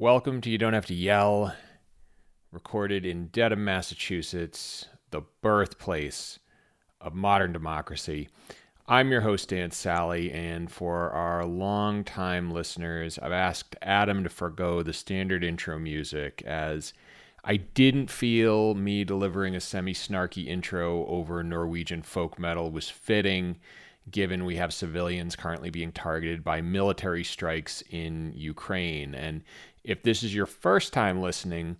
Welcome to You Don't Have to Yell, recorded in Dedham, Massachusetts, the birthplace of modern democracy. I'm your host, Dan Sally, and for our long-time listeners, I've asked Adam to forego the standard intro music as I didn't feel me delivering a semi snarky intro over Norwegian folk metal was fitting, given we have civilians currently being targeted by military strikes in Ukraine. And if this is your first time listening,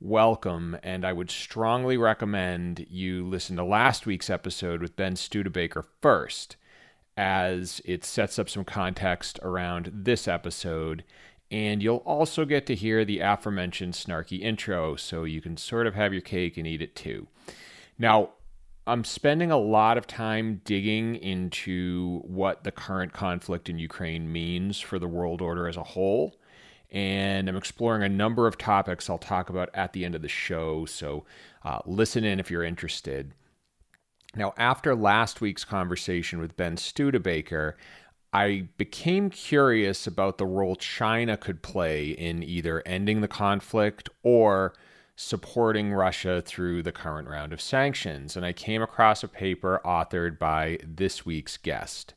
welcome. And I would strongly recommend you listen to last week's episode with Ben Studebaker first, as it sets up some context around this episode and you'll also get to hear the aforementioned snarky intro, so you can sort of have your cake and eat it too. Now, I'm spending a lot of time digging into what the current conflict in Ukraine means for the world order as a whole. And I'm exploring a number of topics I'll talk about at the end of the show. So uh, listen in if you're interested. Now, after last week's conversation with Ben Studebaker, I became curious about the role China could play in either ending the conflict or supporting Russia through the current round of sanctions. And I came across a paper authored by this week's guest.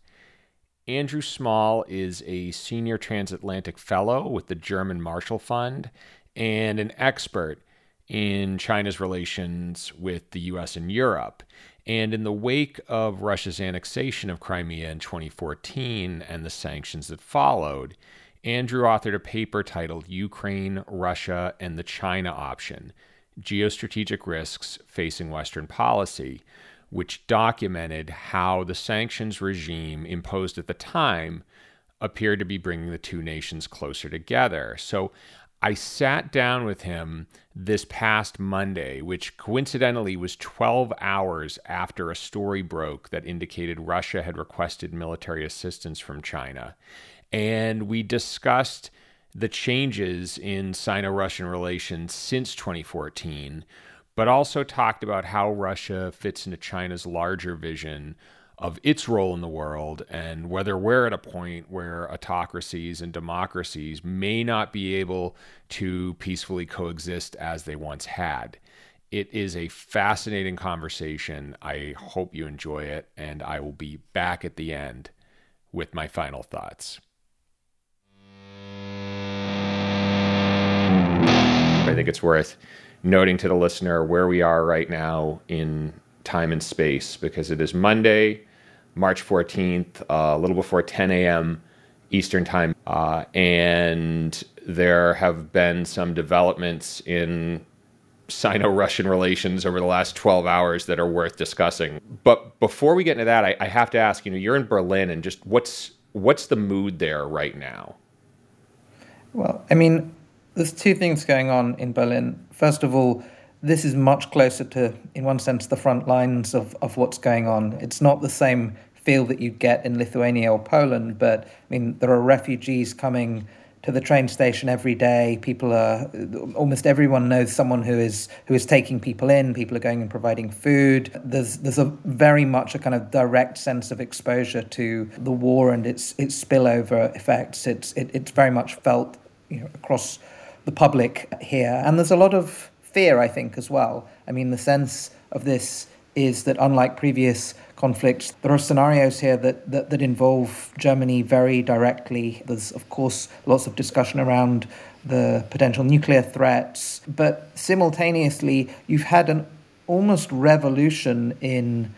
Andrew Small is a senior transatlantic fellow with the German Marshall Fund and an expert in China's relations with the US and Europe. And in the wake of Russia's annexation of Crimea in 2014 and the sanctions that followed, Andrew authored a paper titled Ukraine, Russia, and the China Option Geostrategic Risks Facing Western Policy, which documented how the sanctions regime imposed at the time appeared to be bringing the two nations closer together. So I sat down with him this past Monday, which coincidentally was 12 hours after a story broke that indicated Russia had requested military assistance from China. And we discussed the changes in Sino Russian relations since 2014, but also talked about how Russia fits into China's larger vision of its role in the world and whether we're at a point where autocracies and democracies may not be able to peacefully coexist as they once had. It is a fascinating conversation. I hope you enjoy it, and I will be back at the end with my final thoughts. I think it's worth noting to the listener where we are right now in time and space because it is Monday, March 14th, uh, a little before 10 a.m. Eastern Time. Uh, and there have been some developments in Sino Russian relations over the last 12 hours that are worth discussing. But before we get into that, I, I have to ask you know, you're in Berlin, and just what's, what's the mood there right now? Well, I mean, there's two things going on in Berlin. First of all, this is much closer to, in one sense, the front lines of, of what's going on. It's not the same feel that you get in Lithuania or Poland, but I mean, there are refugees coming to the train station every day. People are almost everyone knows someone who is who is taking people in. People are going and providing food. There's there's a very much a kind of direct sense of exposure to the war and its its spillover effects. It's it, it's very much felt you know, across the public here, and there's a lot of fear, I think, as well. I mean, the sense of this is that unlike previous conflicts, there are scenarios here that, that, that involve Germany very directly. There's, of course, lots of discussion around the potential nuclear threats, but simultaneously, you've had an almost revolution in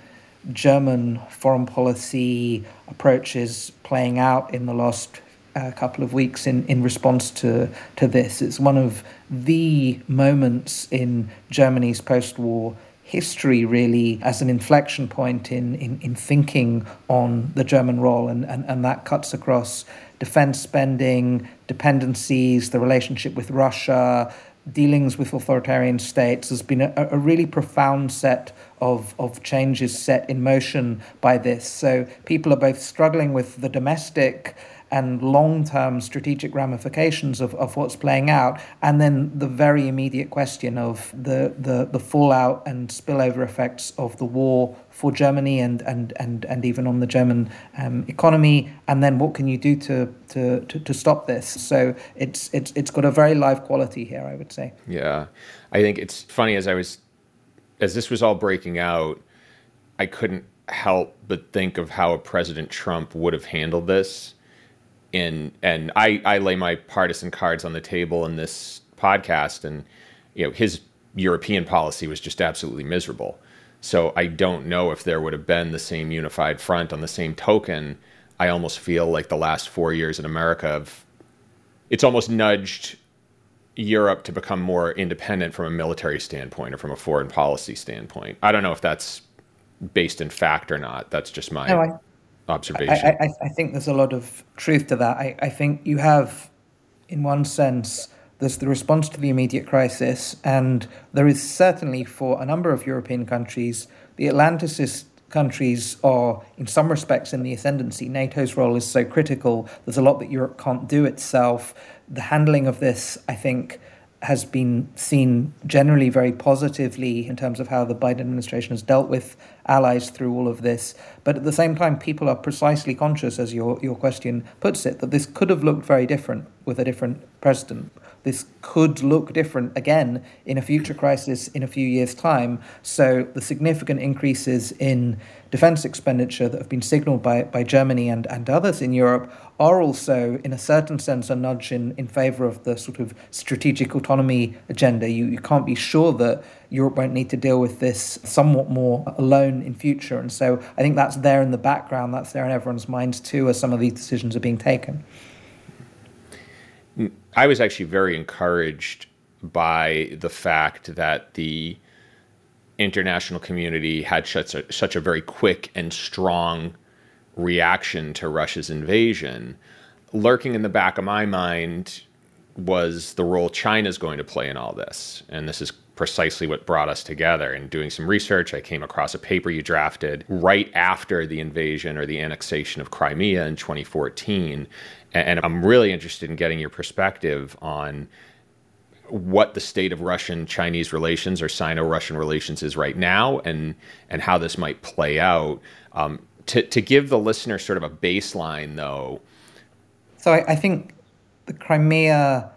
German foreign policy approaches playing out in the last a couple of weeks in, in response to, to this. It's one of the moments in Germany's post war history, really, as an inflection point in, in, in thinking on the German role. And, and, and that cuts across defense spending, dependencies, the relationship with Russia, dealings with authoritarian states. There's been a, a really profound set of, of changes set in motion by this. So people are both struggling with the domestic and long term strategic ramifications of, of what's playing out, and then the very immediate question of the, the, the fallout and spillover effects of the war for Germany and and and, and even on the German um, economy, and then what can you do to, to, to, to stop this? So it's it's it's got a very live quality here, I would say. Yeah, I think it's funny as I was as this was all breaking out, I couldn't help but think of how a President Trump would have handled this. In and I I lay my partisan cards on the table in this podcast, and you know his European policy was just absolutely miserable so I don't know if there would have been the same unified front on the same token. I almost feel like the last four years in America have it's almost nudged Europe to become more independent from a military standpoint or from a foreign policy standpoint. I don't know if that's based in fact or not. That's just my no, observation. I, I, I, think there's a lot of truth to that. I, I think you have, in one sense, there's the response to the immediate crisis, and there is certainly for a number of European countries, the Atlanticist countries are, in some respects, in the ascendancy. NATO's role is so critical. There's a lot that Europe can't do itself. The handling of this, I think, has been seen generally very positively in terms of how the Biden administration has dealt with allies through all of this. But at the same time, people are precisely conscious, as your, your question puts it, that this could have looked very different with a different president this could look different again in a future crisis in a few years' time. So the significant increases in defense expenditure that have been signaled by, by Germany and, and others in Europe are also, in a certain sense, a nudge in, in favor of the sort of strategic autonomy agenda. You, you can't be sure that Europe won't need to deal with this somewhat more alone in future. And so I think that's there in the background, that's there in everyone's minds too, as some of these decisions are being taken. I was actually very encouraged by the fact that the international community had such a, such a very quick and strong reaction to Russia's invasion. Lurking in the back of my mind was the role China's going to play in all this. And this is precisely what brought us together. In doing some research, I came across a paper you drafted right after the invasion or the annexation of Crimea in 2014 and I'm really interested in getting your perspective on what the state of Russian Chinese relations or Sino Russian relations is right now and and how this might play out. Um, to, to give the listener sort of a baseline, though. So I, I think the Crimea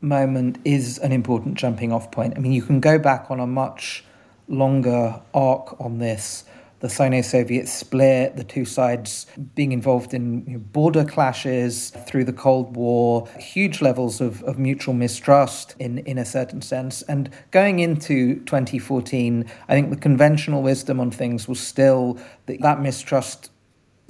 moment is an important jumping off point. I mean, you can go back on a much longer arc on this the Sino Soviet split, the two sides being involved in border clashes through the Cold War, huge levels of, of mutual mistrust in, in a certain sense. And going into 2014, I think the conventional wisdom on things was still that that mistrust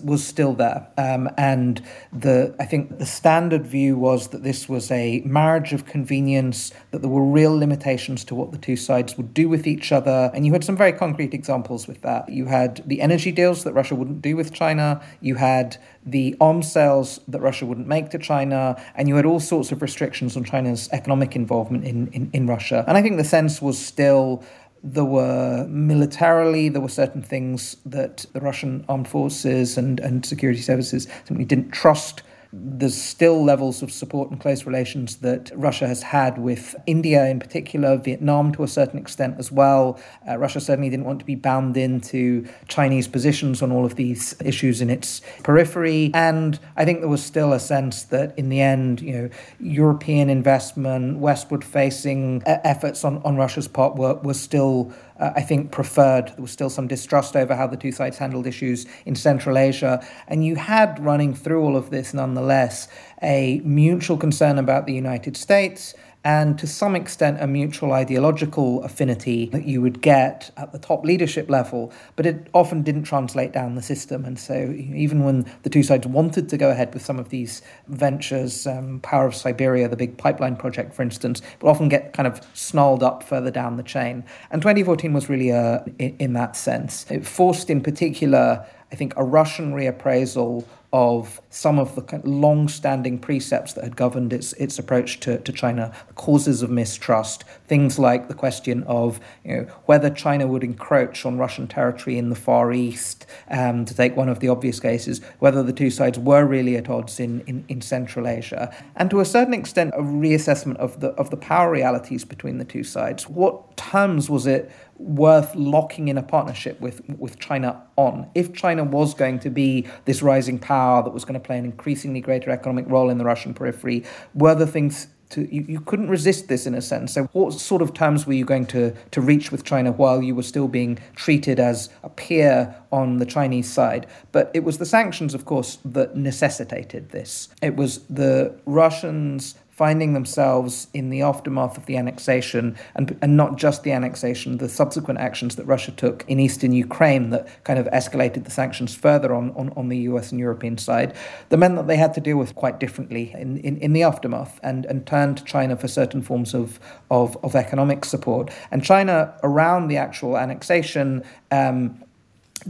was still there. Um, and the I think the standard view was that this was a marriage of convenience, that there were real limitations to what the two sides would do with each other. And you had some very concrete examples with that. You had the energy deals that Russia wouldn't do with China, you had the arms sales that Russia wouldn't make to China, and you had all sorts of restrictions on China's economic involvement in, in, in Russia. And I think the sense was still there were militarily, there were certain things that the Russian armed forces and, and security services simply didn't trust there's still levels of support and close relations that Russia has had with India in particular, Vietnam to a certain extent as well. Uh, Russia certainly didn't want to be bound into Chinese positions on all of these issues in its periphery. And I think there was still a sense that in the end, you know, European investment, westward facing uh, efforts on, on Russia's part were, were still uh, I think, preferred. There was still some distrust over how the two sides handled issues in Central Asia. And you had running through all of this, nonetheless, a mutual concern about the United States and to some extent a mutual ideological affinity that you would get at the top leadership level, but it often didn't translate down the system. And so, even when the two sides wanted to go ahead with some of these ventures, um, Power of Siberia, the big pipeline project, for instance, would often get kind of snarled up further down the chain. And 2014 was really a, in, in that sense. It forced, in particular, I think, a Russian reappraisal of some of the long-standing precepts that had governed its its approach to, to China, causes of mistrust, things like the question of you know, whether China would encroach on Russian territory in the Far East, um, to take one of the obvious cases, whether the two sides were really at odds in, in, in Central Asia, and to a certain extent, a reassessment of the of the power realities between the two sides. What terms was it worth locking in a partnership with with China on. If China was going to be this rising power that was going to play an increasingly greater economic role in the Russian periphery, were the things to you, you couldn't resist this in a sense. So what sort of terms were you going to to reach with China while you were still being treated as a peer on the Chinese side? But it was the sanctions, of course, that necessitated this. It was the Russians finding themselves in the aftermath of the annexation, and, and not just the annexation, the subsequent actions that Russia took in eastern Ukraine that kind of escalated the sanctions further on, on, on the US and European side, that meant that they had to deal with quite differently in, in, in the aftermath and, and turn to China for certain forms of, of, of economic support. And China, around the actual annexation, um,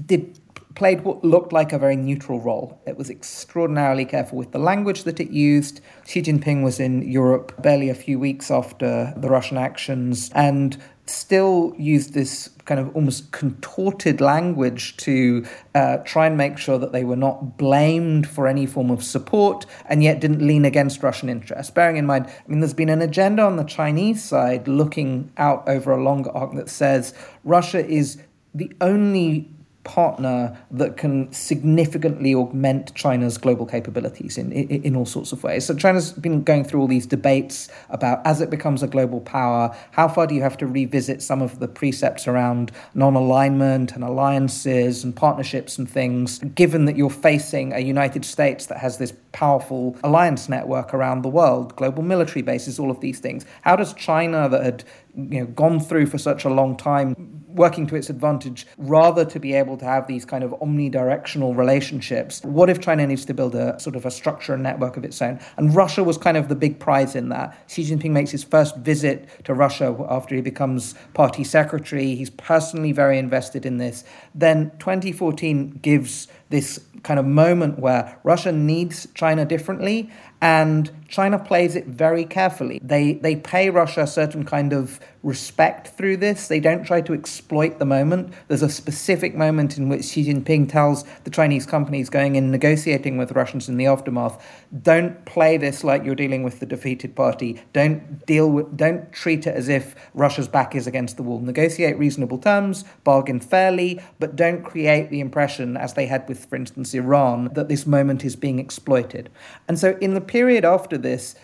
did played what looked like a very neutral role. It was extraordinarily careful with the language that it used. Xi Jinping was in Europe barely a few weeks after the Russian actions and still used this kind of almost contorted language to uh, try and make sure that they were not blamed for any form of support and yet didn't lean against Russian interests. Bearing in mind, I mean, there's been an agenda on the Chinese side looking out over a longer arc that says Russia is the only partner that can significantly augment China's global capabilities in, in, in, all sorts of ways. So China's been going through all these debates about as it becomes a global power, how far do you have to revisit some of the precepts around non-alignment and alliances and partnerships and things, given that you're facing a United States that has this powerful alliance network around the world, global military bases, all of these things. How does China that had you know gone through for such a long time working to its advantage rather to be able to have these kind of omnidirectional relationships. What if China needs to build a sort of a structure and network of its own? And Russia was kind of the big prize in that. Xi Jinping makes his first visit to Russia after he becomes party secretary. He's personally very invested in this. Then 2014 gives this kind of moment where Russia needs China differently and China plays it very carefully. They they pay Russia a certain kind of respect through this. They don't try to exploit the moment. There's a specific moment in which Xi Jinping tells the Chinese companies going in negotiating with Russians in the aftermath, don't play this like you're dealing with the defeated party. Don't deal with don't treat it as if Russia's back is against the wall. Negotiate reasonable terms, bargain fairly, but don't create the impression as they had with for instance Iran that this moment is being exploited. And so in the period after this,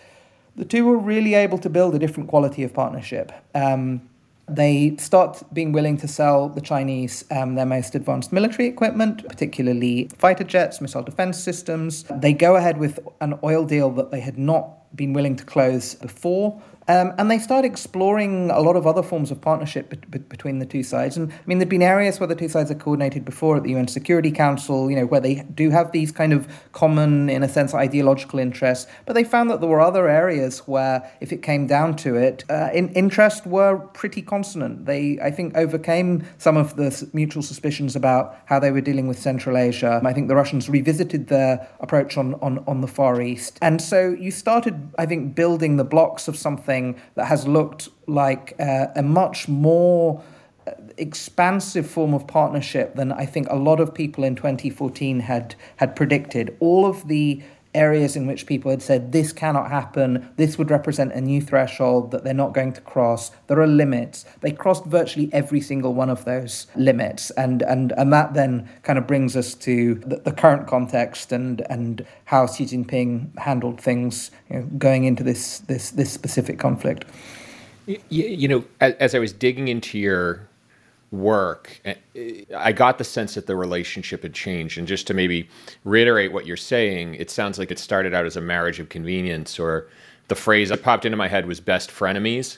the two were really able to build a different quality of partnership. Um, they start being willing to sell the Chinese um, their most advanced military equipment, particularly fighter jets, missile defense systems. They go ahead with an oil deal that they had not been willing to close before. Um, and they start exploring a lot of other forms of partnership be- be- between the two sides. And I mean, there've been areas where the two sides are coordinated before at the UN Security Council, you know, where they do have these kind of common, in a sense, ideological interests. But they found that there were other areas where, if it came down to it, uh, in- interests were pretty consonant. They, I think, overcame some of the mutual suspicions about how they were dealing with Central Asia. I think the Russians revisited their approach on, on, on the Far East. And so you started, I think, building the blocks of something something that has looked like uh, a much more expansive form of partnership than I think a lot of people in 2014 had had predicted. All of the areas in which people had said this cannot happen, this would represent a new threshold that they're not going to cross. There are limits. They crossed virtually every single one of those limits, and and and that then kind of brings us to the, the current context and and how Xi Jinping handled things you know, going into this this this specific conflict. You, you know, as, as I was digging into your work, eh, I got the sense that the relationship had changed. And just to maybe reiterate what you're saying, it sounds like it started out as a marriage of convenience, or the phrase that popped into my head was best frenemies,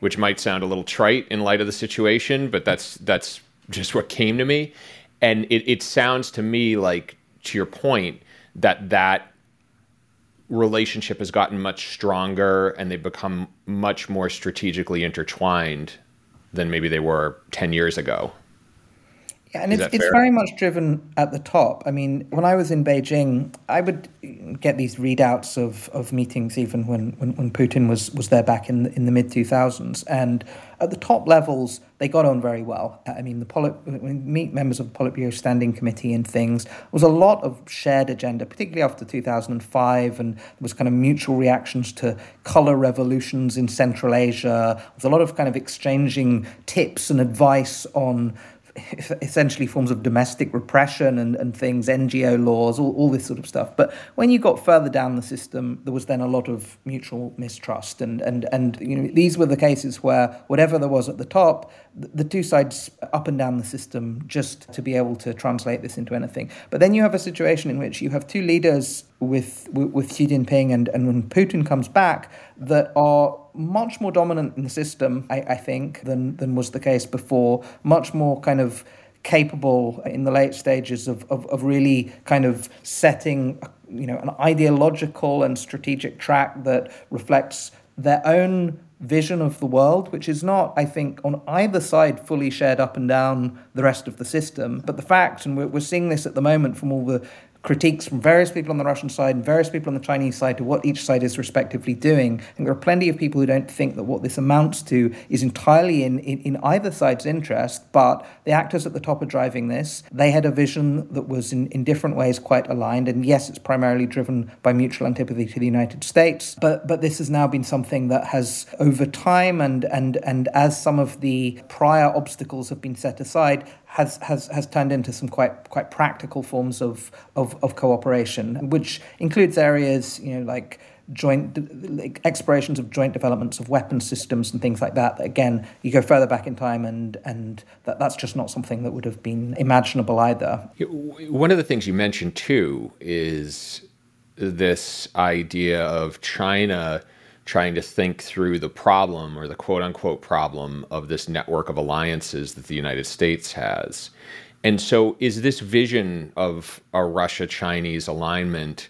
which might sound a little trite in light of the situation, but that's that's just what came to me. And it, it sounds to me like, to your point, that that relationship has gotten much stronger and they've become much more strategically intertwined than maybe they were 10 years ago. Yeah, and it's, it's very much driven at the top. I mean, when I was in Beijing, I would get these readouts of, of meetings even when, when, when Putin was, was there back in the, in the mid 2000s. And at the top levels, they got on very well. I mean, the Polit- meet members of the Politburo Standing Committee and things, there was a lot of shared agenda, particularly after 2005, and there was kind of mutual reactions to color revolutions in Central Asia. There was a lot of kind of exchanging tips and advice on essentially forms of domestic repression and, and things, NGO laws, all, all this sort of stuff. But when you got further down the system, there was then a lot of mutual mistrust. And, and, and you know, these were the cases where whatever there was at the top, the two sides up and down the system just to be able to translate this into anything. But then you have a situation in which you have two leaders with with, Xi Jinping and, and when Putin comes back that are much more dominant in the system, I, I think, than than was the case before. Much more kind of capable in the late stages of, of, of really kind of setting you know an ideological and strategic track that reflects their own vision of the world, which is not, I think, on either side fully shared up and down the rest of the system. But the fact, and we're, we're seeing this at the moment from all the critiques from various people on the Russian side and various people on the Chinese side to what each side is respectively doing. And there are plenty of people who don't think that what this amounts to is entirely in, in, in either side's interest, but the actors at the top are driving this. They had a vision that was in, in different ways quite aligned. And yes, it's primarily driven by mutual antipathy to the United States, but but this has now been something that has over time and and and as some of the prior obstacles have been set aside, has, has, has turned into some quite quite practical forms of, of, of cooperation, which includes areas you know like joint like explorations of joint developments of weapon systems and things like that. Again, you go further back in time, and and that, that's just not something that would have been imaginable either. One of the things you mentioned too is this idea of China trying to think through the problem or the quote unquote problem of this network of alliances that the United States has. And so, is this vision of a Russia Chinese alignment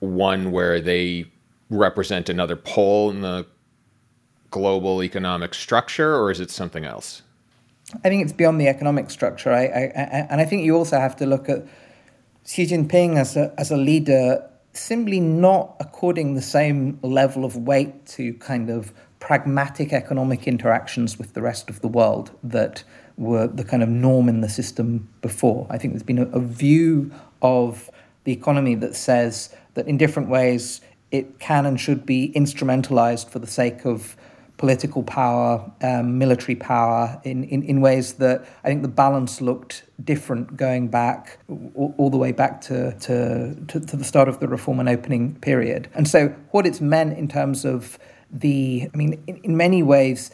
one where they represent another pole in the global economic structure, or is it something else? I think it's beyond the economic structure. I, I, I, and I think you also have to look at Xi Jinping as a, as a leader simply not according the same level of weight to kind of pragmatic economic interactions with the rest of the world that were the kind of norm in the system before. I think there's been a, a view of the economy that says that in different ways it can and should be instrumentalized for the sake of political power, um, military power, in, in, in ways that I think the balance looked different going back all, all the way back to, to, to, to, the start of the reform and opening period. And so, what it's meant in terms of the, I mean, in, in many ways,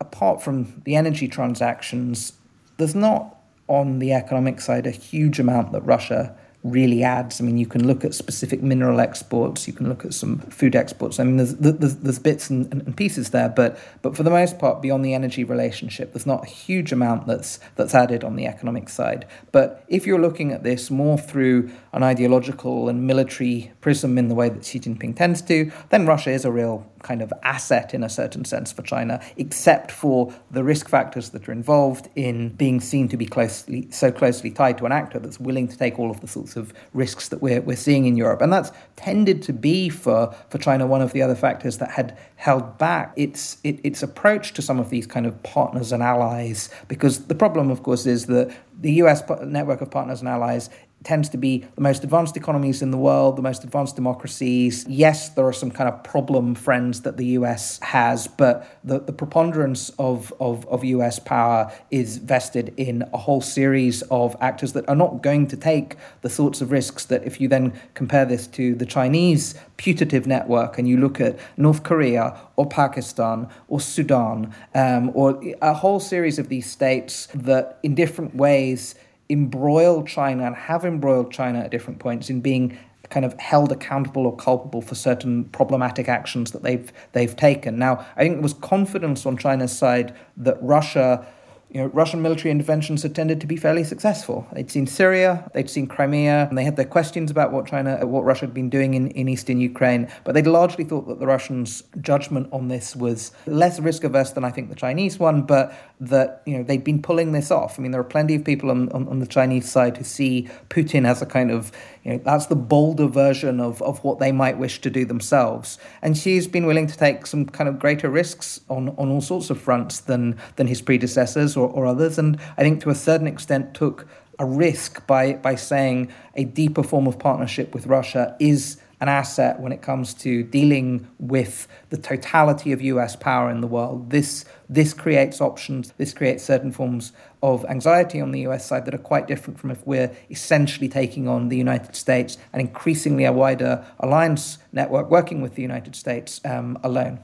apart from the energy transactions, there's not on the economic side a huge amount that Russia really adds. I mean, you can look at specific mineral exports, you can look at some food exports. I mean, there's there's, there's bits and, and, pieces there, but but for the most part, beyond the energy relationship, there's not a huge amount that's that's added on the economic side. But if you're looking at this more through an ideological and military prism in the way that Xi Jinping tends to, then Russia is a real kind of asset in a certain sense for China, except for the risk factors that are involved in being seen to be closely so closely tied to an actor that's willing to take all of the sorts of risks that we're, we're seeing in Europe. And that's tended to be for, for China one of the other factors that had held back its, it, its approach to some of these kind of partners and allies. Because the problem, of course, is that the US network of partners and allies tends to be the most advanced economies in the world, the most advanced democracies. Yes, there are some kind of problem friends that the US has, but the, the preponderance of, of, of US power is vested in a whole series of actors that are not going to take the sorts of risks that if you then compare this to the Chinese putative network and you look at North Korea or Pakistan or Sudan um, or a whole series of these states that in different ways embroiled China and have embroiled China at different points in being kind of held accountable or culpable for certain problematic actions that they've they've taken. Now, I think there was confidence on China's side that Russia you know, Russian military interventions had tended to be fairly successful. They'd seen Syria, they'd seen Crimea, and they had their questions about what China, uh, what Russia had been doing in, in eastern Ukraine. But they'd largely thought that the Russians' judgment on this was less risk averse than I think the Chinese one, but that you know they'd been pulling this off. I mean, there are plenty of people on, on, on the Chinese side who see Putin as a kind of you know, that's the bolder version of, of what they might wish to do themselves. And Xi's been willing to take some kind of greater risks on, on all sorts of fronts than, than his predecessors or, or others. And I think to a certain extent took a risk by, by saying a deeper form of partnership with Russia is an asset when it comes to dealing with the totality of US power in the world. This, this creates options, this creates certain forms of anxiety on the US side that are quite different from if we're essentially taking on the United States and increasingly a wider alliance network working with the United States um, alone.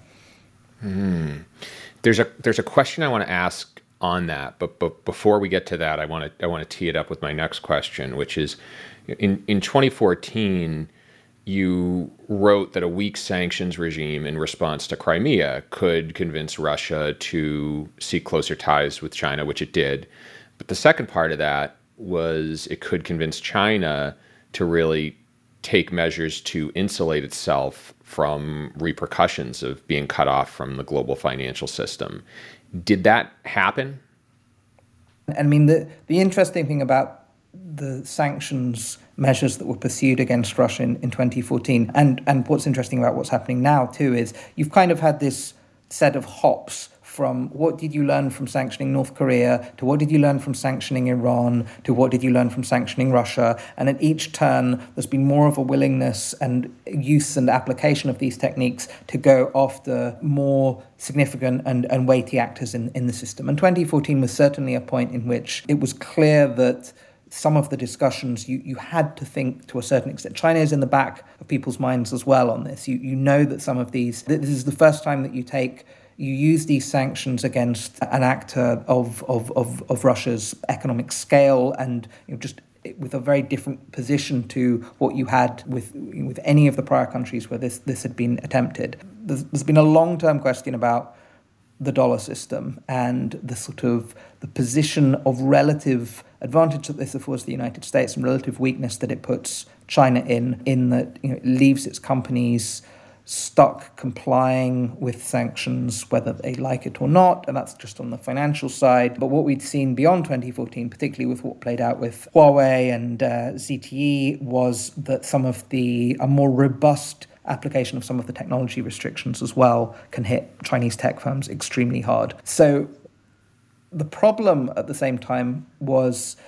Hmm. There's a there's a question I want to ask on that, but but before we get to that, I want to I want to tee it up with my next question, which is in in 2014 you wrote that a weak sanctions regime in response to Crimea could convince Russia to seek closer ties with China, which it did. But the second part of that was it could convince China to really take measures to insulate itself from repercussions of being cut off from the global financial system. Did that happen? I mean, the, the interesting thing about the sanctions measures that were pursued against Russia in, in 2014. And, and what's interesting about what's happening now, too, is you've kind of had this set of hops from what did you learn from sanctioning North Korea to what did you learn from sanctioning Iran to what did you learn from sanctioning Russia. And at each turn, there's been more of a willingness and use and application of these techniques to go after more significant and, and weighty actors in, in the system. And 2014 was certainly a point in which it was clear that some of the discussions, you, you had to think to a certain extent. China is in the back of people's minds as well on this. You, you know that some of these, this is the first time that you take, you use these sanctions against an actor of, of, of, of Russia's economic scale and you know, just with a very different position to what you had with with any of the prior countries where this this had been attempted. There's, there's been a long term question about the dollar system and the sort of the position of relative advantage that this affords the United States and relative weakness that it puts China in, in that you know, it leaves its companies stuck complying with sanctions, whether they like it or not, and that's just on the financial side. But what we'd seen beyond 2014, particularly with what played out with Huawei and uh, ZTE, was that some of the a more robust application of some of the technology restrictions as well can hit Chinese tech firms extremely hard. So the problem at the same time was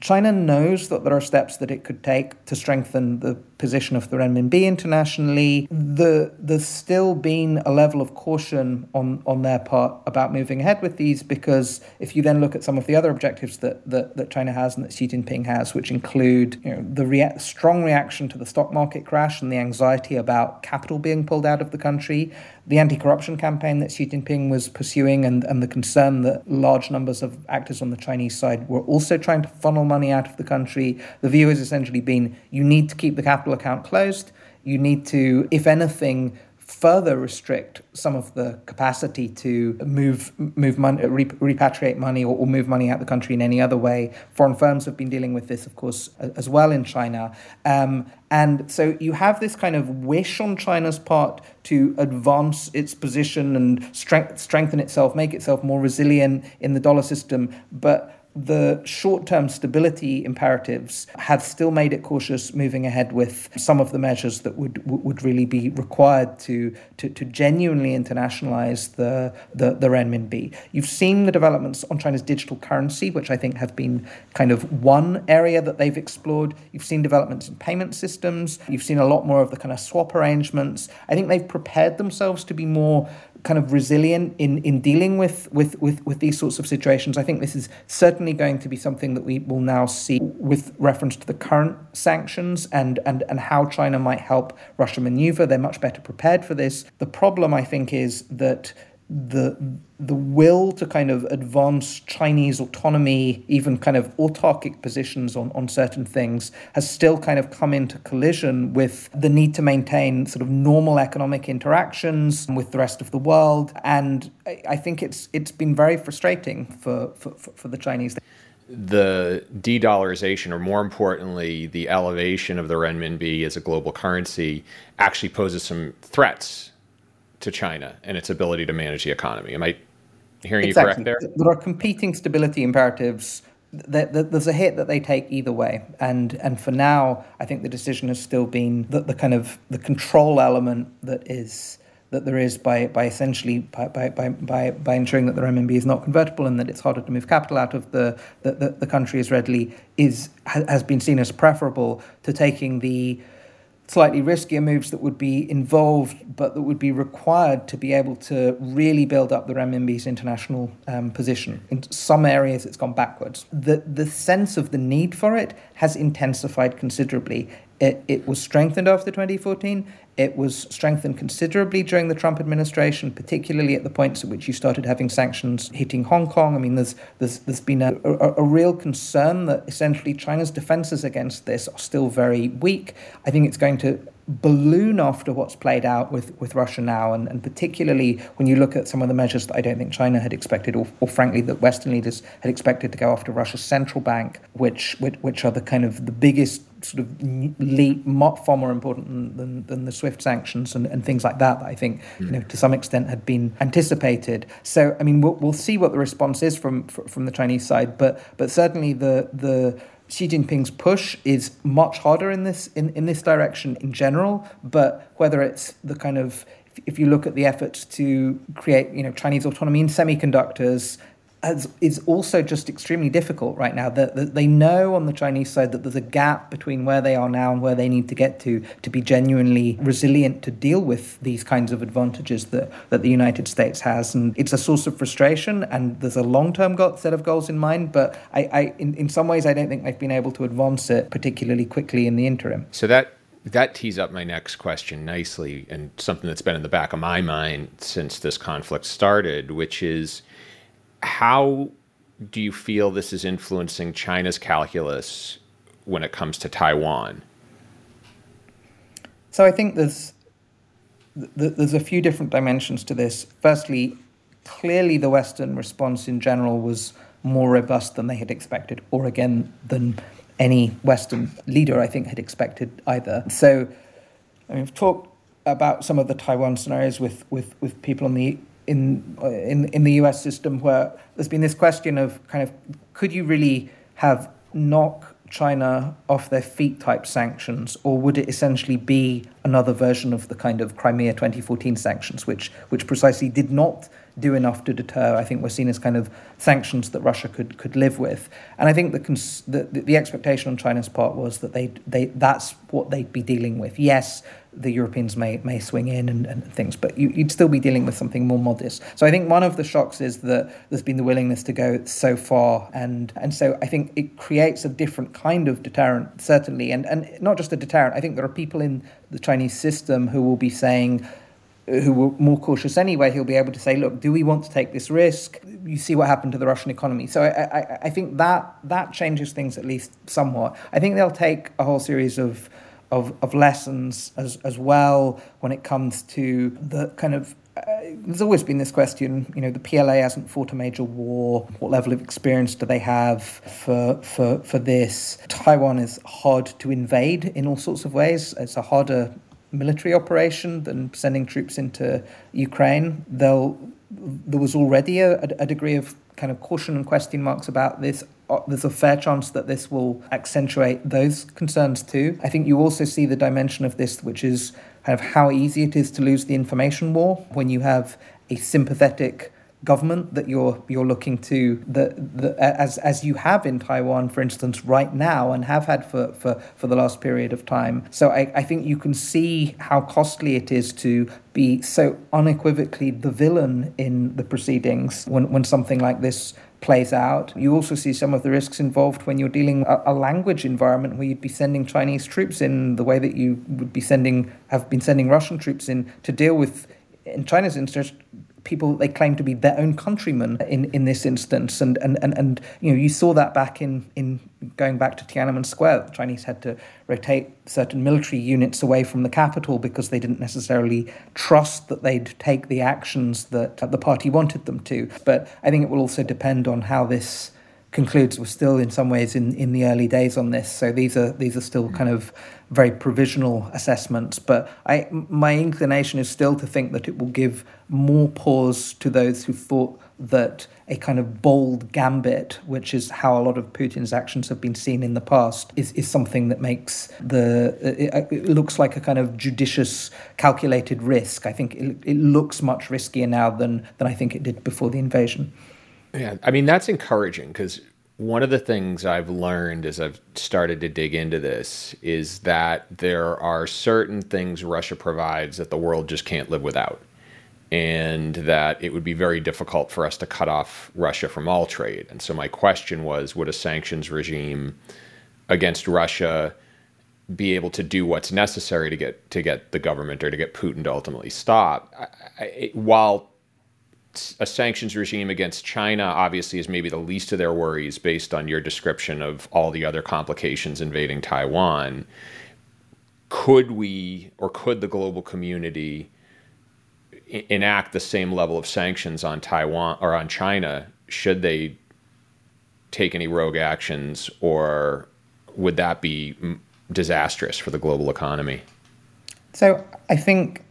China knows that there are steps that it could take to strengthen the position of the renminbi internationally. The, there's still been a level of caution on, on their part about moving ahead with these because if you then look at some of the other objectives that, that, that China has and that Xi Jinping has, which include you know, the rea- strong reaction to the stock market crash and the anxiety about capital being pulled out of the country, the anti corruption campaign that Xi Jinping was pursuing, and, and the concern that large numbers of actors on the Chinese side were also trying to funnel money out of the country. The view has essentially been you need to keep the capital account closed. You need to, if anything, further restrict some of the capacity to move move money, repatriate money, or, or, move money out of the country in any other way. Foreign firms have been dealing with this, of course, as well in China. Um, and so you have this kind of wish on China's part to advance its position and strength, strengthen itself, make itself more resilient in the dollar system, but the short term stability imperatives have still made it cautious moving ahead with some of the measures that would would really be required to to, to genuinely internationalize the, the, the renminbi. You've seen the developments on China's digital currency, which I think have been kind of one area that they've explored. You've seen developments in payment systems. You've seen a lot more of the kind of swap arrangements. I think they've prepared themselves to be more kind of resilient in, in dealing with, with, with, with these sorts of situations. I think this is certainly going to be something that we will now see with reference to the current sanctions and, and, and how China might help Russia maneuver. They're much better prepared for this. The problem, I think, is that the the will to kind of advance Chinese autonomy, even kind of autarkic positions on, on certain things, has still kind of come into collision with the need to maintain sort of normal economic interactions with the rest of the world. And I, I think it's it's been very frustrating for, for, for the Chinese the de-dollarization, or more importantly, the elevation of the renminbi as a global currency, actually poses some threats to China and its ability to manage the economy. Am I hearing exactly. you correct there? There are competing stability imperatives. There's a hit that they take either way, and and for now, I think the decision has still been that the kind of the control element that is that there is by, by essentially by, by, by, by ensuring that the RMB is not convertible and that it's harder to move capital out of the, the, the, the country as readily is has been seen as preferable to taking the slightly riskier moves that would be involved, but that would be required to be able to really build up the renminbi's international um, position. In some areas, it's gone backwards. The, the sense of the need for it has intensified considerably. It, it was strengthened after 2014. It was strengthened considerably during the Trump administration, particularly at the points at which you started having sanctions hitting Hong Kong. I mean, there's there's there's been a, a, a real concern that essentially China's defenses against this are still very weak. I think it's going to balloon after what's played out with, with Russia now, and, and particularly when you look at some of the measures that I don't think China had expected, or, or frankly that Western leaders had expected to go after Russia's central bank, which which, which are the kind of the biggest sort of leap, far more important than, than, the SWIFT sanctions and, and things like that, that I think mm. you know to some extent had been anticipated. So I mean we'll, we'll see what the response is from from the Chinese side, but but certainly the the Xi Jinping's push is much harder in this in, in this direction in general, but whether it's the kind of if you look at the efforts to create you know Chinese autonomy in semiconductors has, is also just extremely difficult right now. That, that they know on the Chinese side that there's a gap between where they are now and where they need to get to to be genuinely resilient to deal with these kinds of advantages that, that the United States has. And it's a source of frustration, and there's a long term set of goals in mind, but I, I in, in some ways, I don't think they've been able to advance it particularly quickly in the interim. So that that tees up my next question nicely and something that's been in the back of my mind since this conflict started, which is how do you feel this is influencing China's calculus when it comes to Taiwan? So I think there's there's a few different dimensions to this. Firstly, clearly the Western response in general was more robust than they had expected, or again than any Western leader I think had expected either. So I mean, we've talked about some of the Taiwan scenarios with, with, with people on the in uh, in in the US system where there's been this question of kind of could you really have knock China off their feet type sanctions, or would it essentially be another version of the kind of Crimea 2014 sanctions, which which precisely did not do enough to deter? I think were seen as kind of sanctions that Russia could could live with, and I think the cons- the, the expectation on China's part was that they they that's what they'd be dealing with. Yes, the Europeans may may swing in and, and things, but you, would still be dealing with something more modest. So I think one of the shocks is that there's been the willingness to go so far, and and so I think it creates a different kind of deterrent, certainly, and and not just a deterrent. I think there are people in the Chinese system who will be saying who were more cautious anyway, he'll be able to say, look, do we want to take this risk? You see what happened to the Russian economy. So I, I, I think that that changes things at least somewhat. I think they'll take a whole series of of, of lessons as, as well when it comes to the kind of uh, there's always been this question, you know, the PLA hasn't fought a major war. What level of experience do they have for, for, for this? Taiwan is hard to invade in all sorts of ways. It's a harder military operation than sending troops into Ukraine. They'll, there was already a, a degree of kind of caution and question marks about this Uh, there's a fair chance that this will accentuate those concerns too. I think you also see the dimension of this, which is kind of how easy it is to lose the information war when you have a sympathetic government that you're you're looking to the, the as as you have in Taiwan for instance right now and have had for for, for the last period of time so I, I think you can see how costly it is to be so unequivocally the villain in the proceedings when when something like this plays out. You also see some of the risks involved when you're dealing a, a language environment where you'd be sending Chinese troops in the way that you would be sending have been sending Russian troops in to deal with in China's interest people they claim to be their own countrymen in, in this instance. And, and, and, and you know, you saw that back in, in going back to Tiananmen Square. The Chinese had to rotate certain military units away from the capital because they didn't necessarily trust that they'd take the actions that the party wanted them to. But I think it will also depend on how this concludes. We're still in some ways in, in the early days on this, so these are these are still kind of very provisional assessments. But I, my inclination is still to think that it will give more pause to those who thought that a kind of bold gambit, which is how a lot of Putin's actions have been seen in the past, is, is something that makes the it, it looks like a kind of judicious, calculated risk. I think it, it looks much riskier now than than I think it did before the invasion. Yeah, I mean that's encouraging because one of the things I've learned as I've started to dig into this is that there are certain things Russia provides that the world just can't live without. And that it would be very difficult for us to cut off Russia from all trade. And so, my question was would a sanctions regime against Russia be able to do what's necessary to get to get the government or to get Putin to ultimately stop? I, I, while a sanctions regime against China obviously is maybe the least of their worries based on your description of all the other complications invading Taiwan. Could we or could the global community enact the same level of sanctions on Taiwan or on China should they take any rogue actions, or would that be disastrous for the global economy? So I think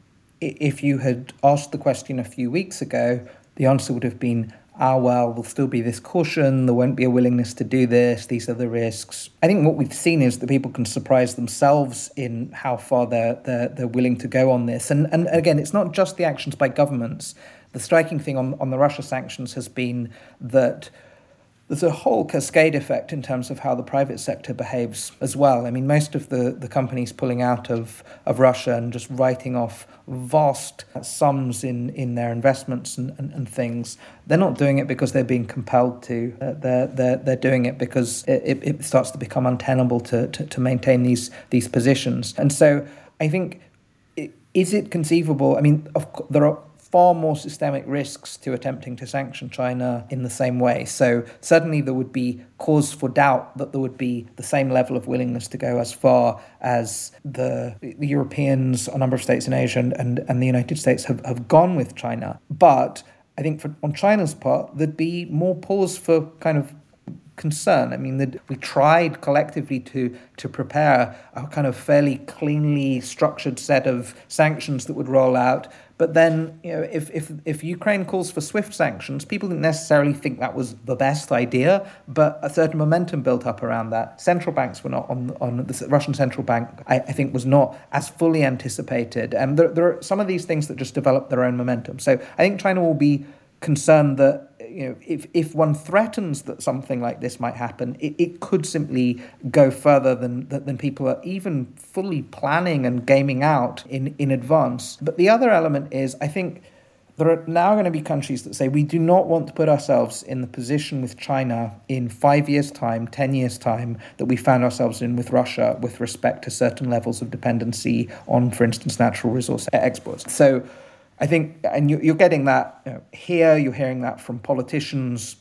if you had asked the question a few weeks ago, the answer would have been, ah, well, there'll still be this caution, there won't be a willingness to do this, these are the risks. I think what we've seen is that people can surprise themselves in how far they're, they're, they're willing to go on this. And, and again, it's not just the actions by governments. The striking thing on, on the Russia sanctions has been that there's a whole cascade effect in terms of how the private sector behaves as well. I mean, most of the, the companies pulling out of, of Russia and just writing off vast sums in, in their investments and, and, and things, they're not doing it because they're being compelled to. Uh, they're, they're, they're doing it because it, it starts to become untenable to, to, to maintain these, these positions. And so I think, is it conceivable? I mean, of, there are far more systemic risks to attempting to sanction China in the same way. So, certainly, there would be cause for doubt that there would be the same level of willingness to go as far as the, the Europeans, a number of states in Asia, and, and, the United States have, have gone with China. But I think for, on China's part, there'd be more pause for kind of concern. I mean, that we tried collectively to to prepare a kind of fairly cleanly structured set of sanctions that would roll out. But then, you know, if, if, if Ukraine calls for swift sanctions, people didn't necessarily think that was the best idea, but a certain momentum built up around that. Central banks were not on, on the Russian central bank, I, I think, was not as fully anticipated. And there, there are some of these things that just develop their own momentum. So I think China will be concerned that you know, if, if one threatens that something like this might happen, it, it could simply go further than, than people are even fully planning and gaming out in, in advance. But the other element is, I think there are now going to be countries that say we do not want to put ourselves in the position with China in five years' time, 10 years' time, that we found ourselves in with Russia with respect to certain levels of dependency on, for instance, natural resource exports. So I think, and you, are getting that you know, here, you're hearing that from politicians.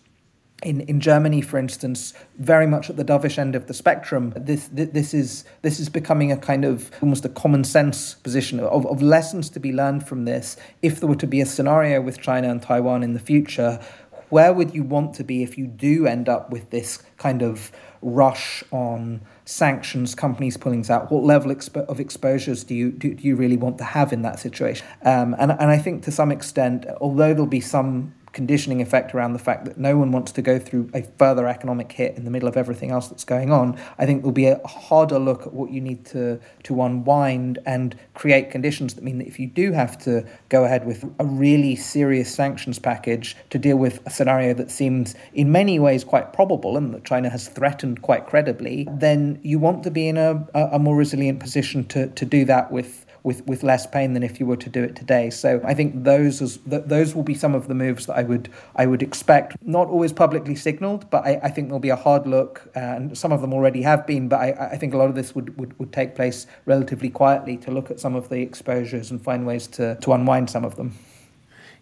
In, in Germany, for instance, very much at the dovish end of the spectrum, this, this, is, this is becoming a kind of almost a common sense position of, of lessons to be learned from this. If there were to be a scenario with China and Taiwan in the future, where would you want to be if you do end up with this kind of rush on sanctions, companies pulling out? What level expo- of exposures do you do, do, you really want to have in that situation? Um, and and I think to some extent, although there'll be some conditioning effect around the fact that no one wants to go through a further economic hit in the middle of everything else that's going on, I think there'll be a harder look at what you need to, to unwind and create conditions that mean that if you do have to go ahead with a really serious sanctions package to deal with a scenario that seems in many ways quite probable and that China has threatened quite credibly, then you want to be in a, a more resilient position to, to do that with with, with less pain than if you were to do it today. So I think those is, those will be some of the moves that I would I would expect. Not always publicly signaled, but I, I think there'll be a hard look, and some of them already have been. But I, I think a lot of this would, would, would take place relatively quietly to look at some of the exposures and find ways to, to unwind some of them.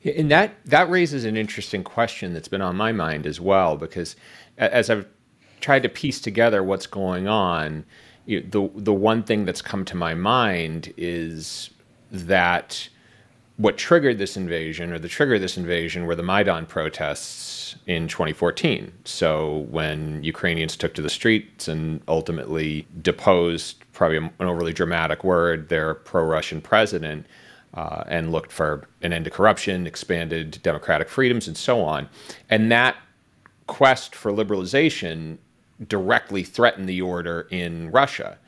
And that that raises an interesting question that's been on my mind as well, because as I've tried to piece together what's going on, you know, the the one thing that's come to my mind is that what triggered this invasion, or the trigger of this invasion, were the Maidan protests in 2014. So when Ukrainians took to the streets and ultimately deposed, probably an overly dramatic word, their pro-Russian president uh, and looked for an end to corruption, expanded democratic freedoms, and so on. And that quest for liberalization directly threaten the order in Russia.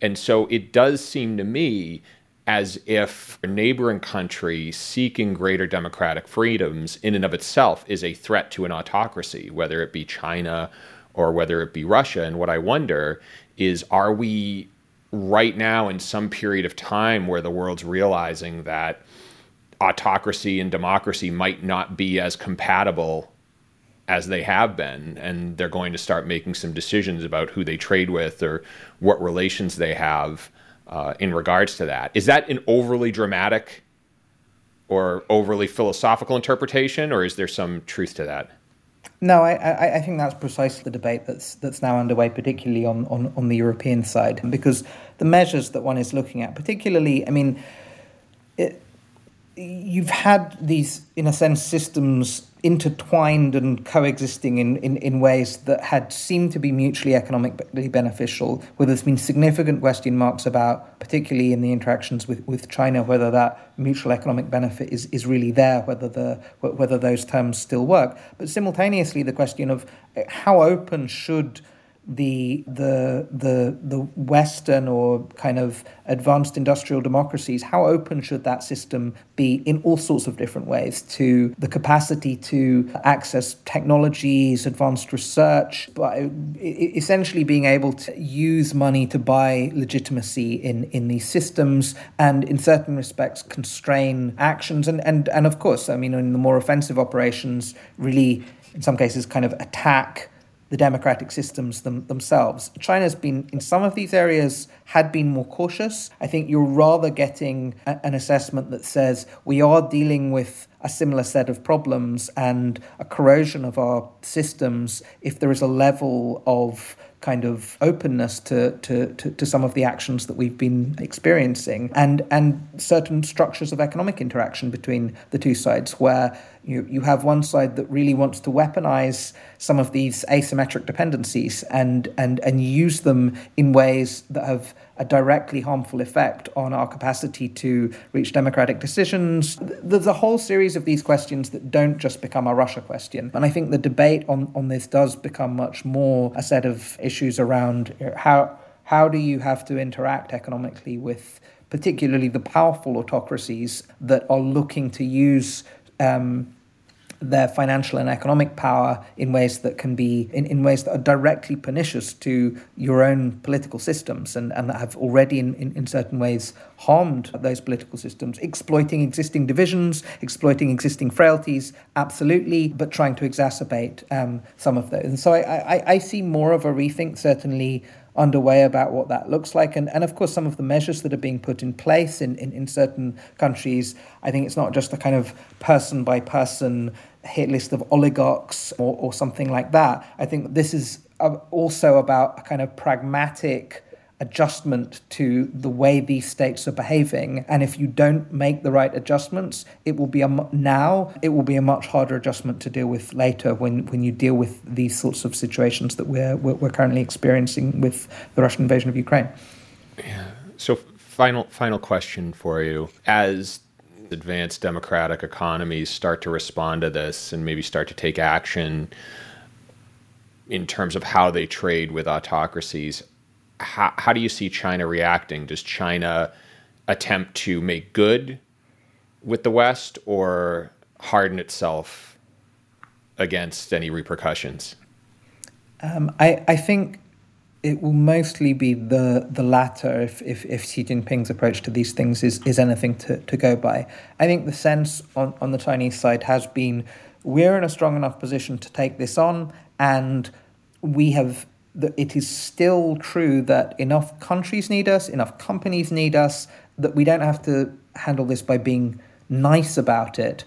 And so it does seem to me as if a neighboring country seeking greater democratic freedoms in and of itself is a threat to an autocracy, whether it be China or whether it be Russia. And what I wonder is are we right now in some period of time where the world's realizing that autocracy and democracy might not be as compatible as they have been and they're going to start making some decisions about who they trade with or what relations they have uh, in regards to that. Is that an overly dramatic or overly philosophical interpretation or is there some truth to that? No, I, I, think that's precisely the debate that's that's now underway, particularly on, on, on the European side, because the measures that one is looking at, particularly, I mean, it, you've had these, in a sense, systems intertwined and coexisting in, in, in ways that had seemed to be mutually economically beneficial, where there's been significant question marks about, particularly in the interactions with, with China, whether that mutual economic benefit is, is really there, whether the whether those terms still work. But simultaneously, the question of uh, how open should the the the the Western or kind of advanced industrial democracies, how open should that system be in all sorts of different ways to the capacity to access technologies, advanced research, but essentially being able to use money to buy legitimacy in, in these systems and in certain respects constrain actions. And, and, and of course, I mean in the more offensive operations really in some cases kind of attack the democratic systems them, themselves. China's been, in some of these areas, had been more cautious. I think you're rather getting a, an assessment that says we are dealing with a similar set of problems and a corrosion of our systems if there is a level of kind of openness to, to, to, to, some of the actions that we've been experiencing and and certain structures of economic interaction between the two sides where you, you have one side that really wants to weaponize some of these asymmetric dependencies and and and use them in ways that have a directly harmful effect on our capacity to reach democratic decisions. There's a whole series of these questions that don't just become a Russia question. And I think the debate on, on this does become much more a set of issues around how how do you have to interact economically with particularly the powerful autocracies that are looking to use um, their financial and economic power in ways that can be in, in ways that are directly pernicious to your own political systems and, and that have already in, in, in certain ways harmed those political systems, exploiting existing divisions, exploiting existing frailties, absolutely, but trying to exacerbate um, some of those. And so I, I, I see more of a rethink certainly underway about what that looks like. And, and of course, some of the measures that are being put in place in, in, in certain countries, I think it's not just a kind of person by person hit list of oligarchs or, or something like that. I think this is also about a kind of pragmatic adjustment to the way these states are behaving. And if you don't make the right adjustments it will be a now it will be a much harder adjustment to deal with later when when you deal with these sorts of situations that we're we're, currently experiencing with the Russian invasion of Ukraine. Yeah. So final final question for you. As advanced democratic economies start to respond to this and maybe start to take action in terms of how they trade with autocracies, how, how do you see China reacting? Does China attempt to make good with the West or harden itself against any repercussions? Um, I, I think it will mostly be the the latter if, if, if Xi Jinping's approach to these things is, is anything to, to go by. I think the sense on, on the Chinese side has been we're in a strong enough position to take this on and we have it is still true that enough countries need us, enough companies need us, that we don't have to handle this by being nice about it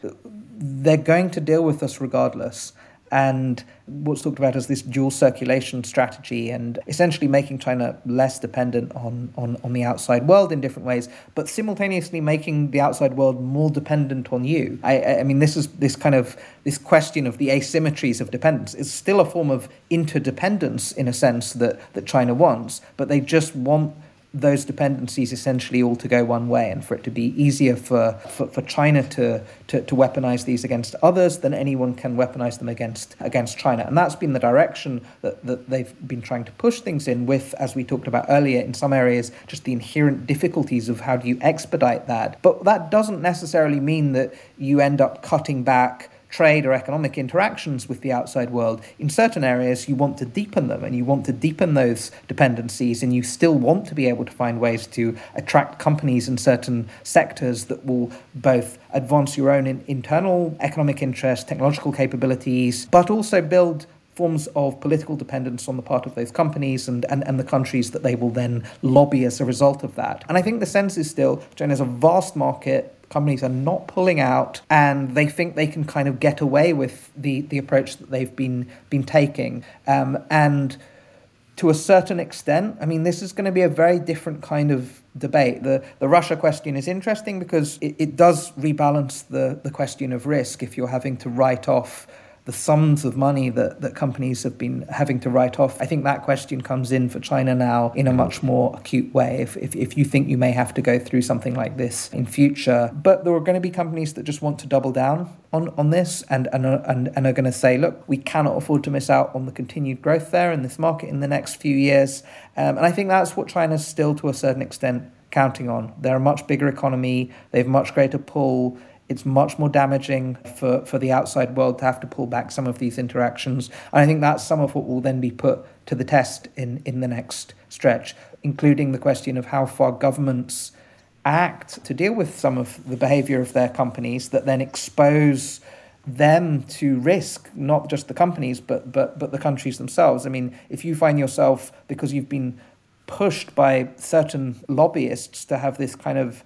they're going to deal with us regardless and what's talked about as this dual circulation strategy and essentially making China less dependent on, on, on the outside world in different ways, but simultaneously making the outside world more dependent on you. I, I mean, this is this kind of this question of the asymmetries of dependence is still a form of interdependence in a sense that, that China wants, but they just want those dependencies essentially all to go one way and for it to be easier for, for, for China to, to, to weaponize these against others than anyone can weaponize them against against China. And that's been the direction that, that they've been trying to push things in with, as we talked about earlier, in some areas, just the inherent difficulties of how do you expedite that. But that doesn't necessarily mean that you end up cutting back trade or economic interactions with the outside world, in certain areas you want to deepen them and you want to deepen those dependencies and you still want to be able to find ways to attract companies in certain sectors that will both advance your own in internal economic interests, technological capabilities, but also build forms of political dependence on the part of those companies and, and, and the countries that they will then lobby as a result of that. And I think the sense is still China is a vast market companies are not pulling out and they think they can kind of get away with the, the approach that they've been been taking. Um, and to a certain extent, I mean, this is going to be a very different kind of debate. The the Russia question is interesting because it, it does rebalance the, the question of risk if you're having to write off the sums of money that, that companies have been having to write off. I think that question comes in for China now in a much more acute way. If, if, if you think you may have to go through something like this in future, but there are going to be companies that just want to double down on, on this and, and, and, and are going to say, look, we cannot afford to miss out on the continued growth there in this market in the next few years. Um, and I think that's what China's still to a certain extent counting on. They're a much bigger economy, they have much greater pull it's much more damaging for, for the outside world to have to pull back some of these interactions. And I think that's some of what will then be put to the test in, in the next stretch, including the question of how far governments act to deal with some of the behavior of their companies that then expose them to risk, not just the companies, but, but, but the countries themselves. I mean, if you find yourself, because you've been pushed by certain lobbyists to have this kind of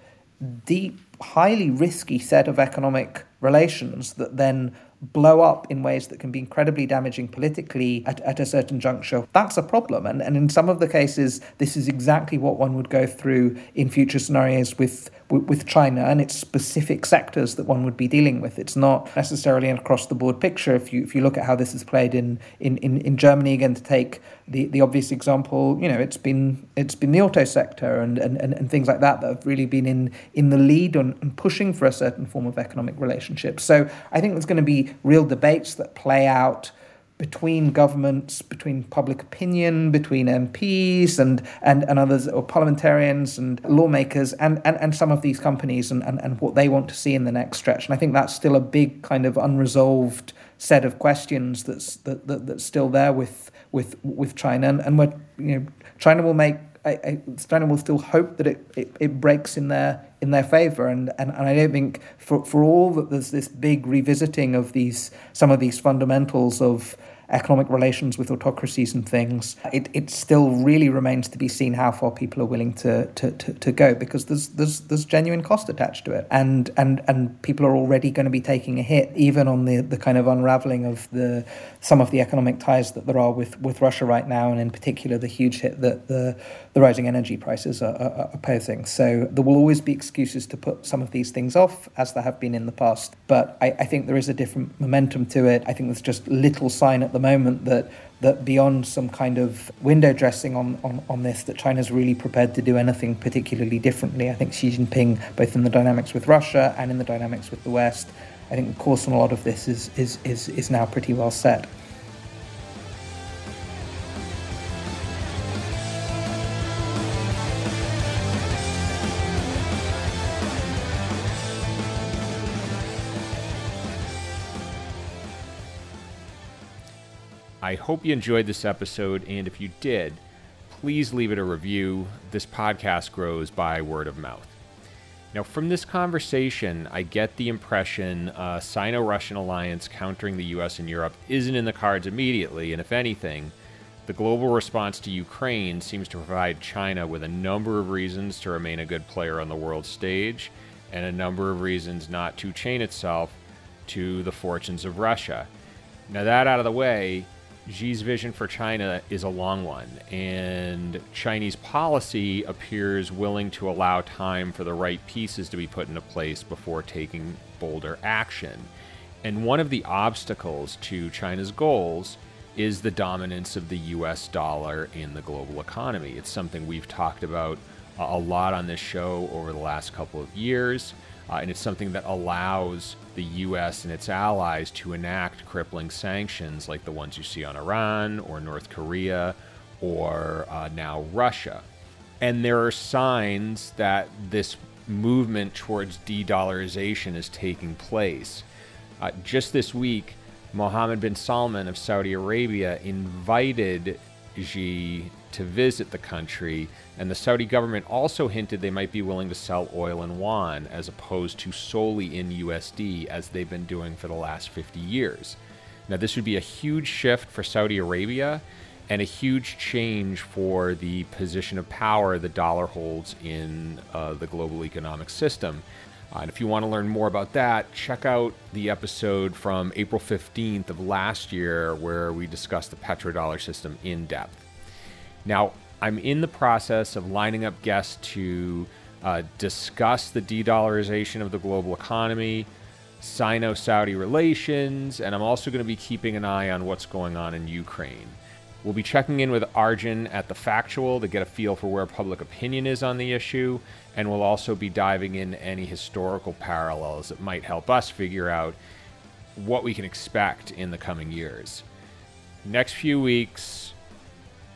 deep highly risky set of economic relations that then blow up in ways that can be incredibly damaging politically at, at a certain juncture, that's a problem. And, and in some of the cases, this is exactly what one would go through in future scenarios with with China and its specific sectors that one would be dealing with. It's not necessarily an across the board picture. If you if you look at how this is played in, in, in, in Germany, again to take the, the obvious example, you know, it's been it's been the auto sector and, and, and, and things like that that have really been in in the lead on and pushing for a certain form of economic relationship. So I think there's going to be real debates that play out between governments, between public opinion, between MPs and, and, and others, or parliamentarians and lawmakers, and, and, and some of these companies and, and, and what they want to see in the next stretch. And I think that's still a big kind of unresolved set of questions that's that, that that's still there with with with China, and, and what you know, China will make. I, I, China will still hope that it, it, it breaks in their in their favor, and, and, and I don't think for for all that there's this big revisiting of these some of these fundamentals of economic relations with autocracies and things, it, it still really remains to be seen how far people are willing to, to, to, to go because there's, there's, there's genuine cost attached to it. And, and, and people are already going to be taking a hit, even on the, the kind of unraveling of the, some of the economic ties that there are with, with Russia right now, and in particular the huge hit that the, the rising energy prices are, are, are posing. So there will always be excuses to put some of these things off, as there have been in the past. But I, I think there is a different momentum to it. I think there's just little sign at the moment that that beyond some kind of window dressing on, on, on this, that China's really prepared to do anything particularly differently. I think Xi Jinping, both in the dynamics with Russia and in the dynamics with the West, I think the course on a lot of this is, is, is, is now pretty well set. I hope you enjoyed this episode, and if you did, please leave it a review. This podcast grows by word of mouth. Now, from this conversation, I get the impression uh, a Sino Russian alliance countering the US and Europe isn't in the cards immediately, and if anything, the global response to Ukraine seems to provide China with a number of reasons to remain a good player on the world stage and a number of reasons not to chain itself to the fortunes of Russia. Now, that out of the way, Xi's vision for China is a long one, and Chinese policy appears willing to allow time for the right pieces to be put into place before taking bolder action. And one of the obstacles to China's goals is the dominance of the US dollar in the global economy. It's something we've talked about a lot on this show over the last couple of years. Uh, and it's something that allows the U.S. and its allies to enact crippling sanctions like the ones you see on Iran or North Korea or uh, now Russia. And there are signs that this movement towards de dollarization is taking place. Uh, just this week, Mohammed bin Salman of Saudi Arabia invited Xi to visit the country, and the Saudi government also hinted they might be willing to sell oil in yuan as opposed to solely in USD as they've been doing for the last 50 years. Now, this would be a huge shift for Saudi Arabia and a huge change for the position of power the dollar holds in uh, the global economic system. Uh, and if you want to learn more about that, check out the episode from April 15th of last year where we discussed the petrodollar system in depth. Now, I'm in the process of lining up guests to uh, discuss the de dollarization of the global economy, Sino Saudi relations, and I'm also going to be keeping an eye on what's going on in Ukraine. We'll be checking in with Arjun at the Factual to get a feel for where public opinion is on the issue, and we'll also be diving in any historical parallels that might help us figure out what we can expect in the coming years. Next few weeks,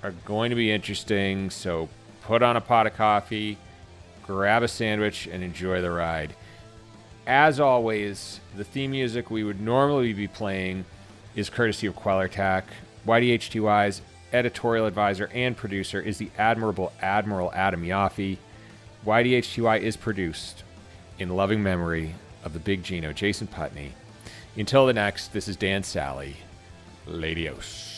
are going to be interesting. So put on a pot of coffee, grab a sandwich, and enjoy the ride. As always, the theme music we would normally be playing is courtesy of Quellertac. YDHTY's editorial advisor and producer is the admirable Admiral Adam Yaffe. YDHTY is produced in loving memory of the big Gino, Jason Putney. Until the next, this is Dan Sally. Ladios.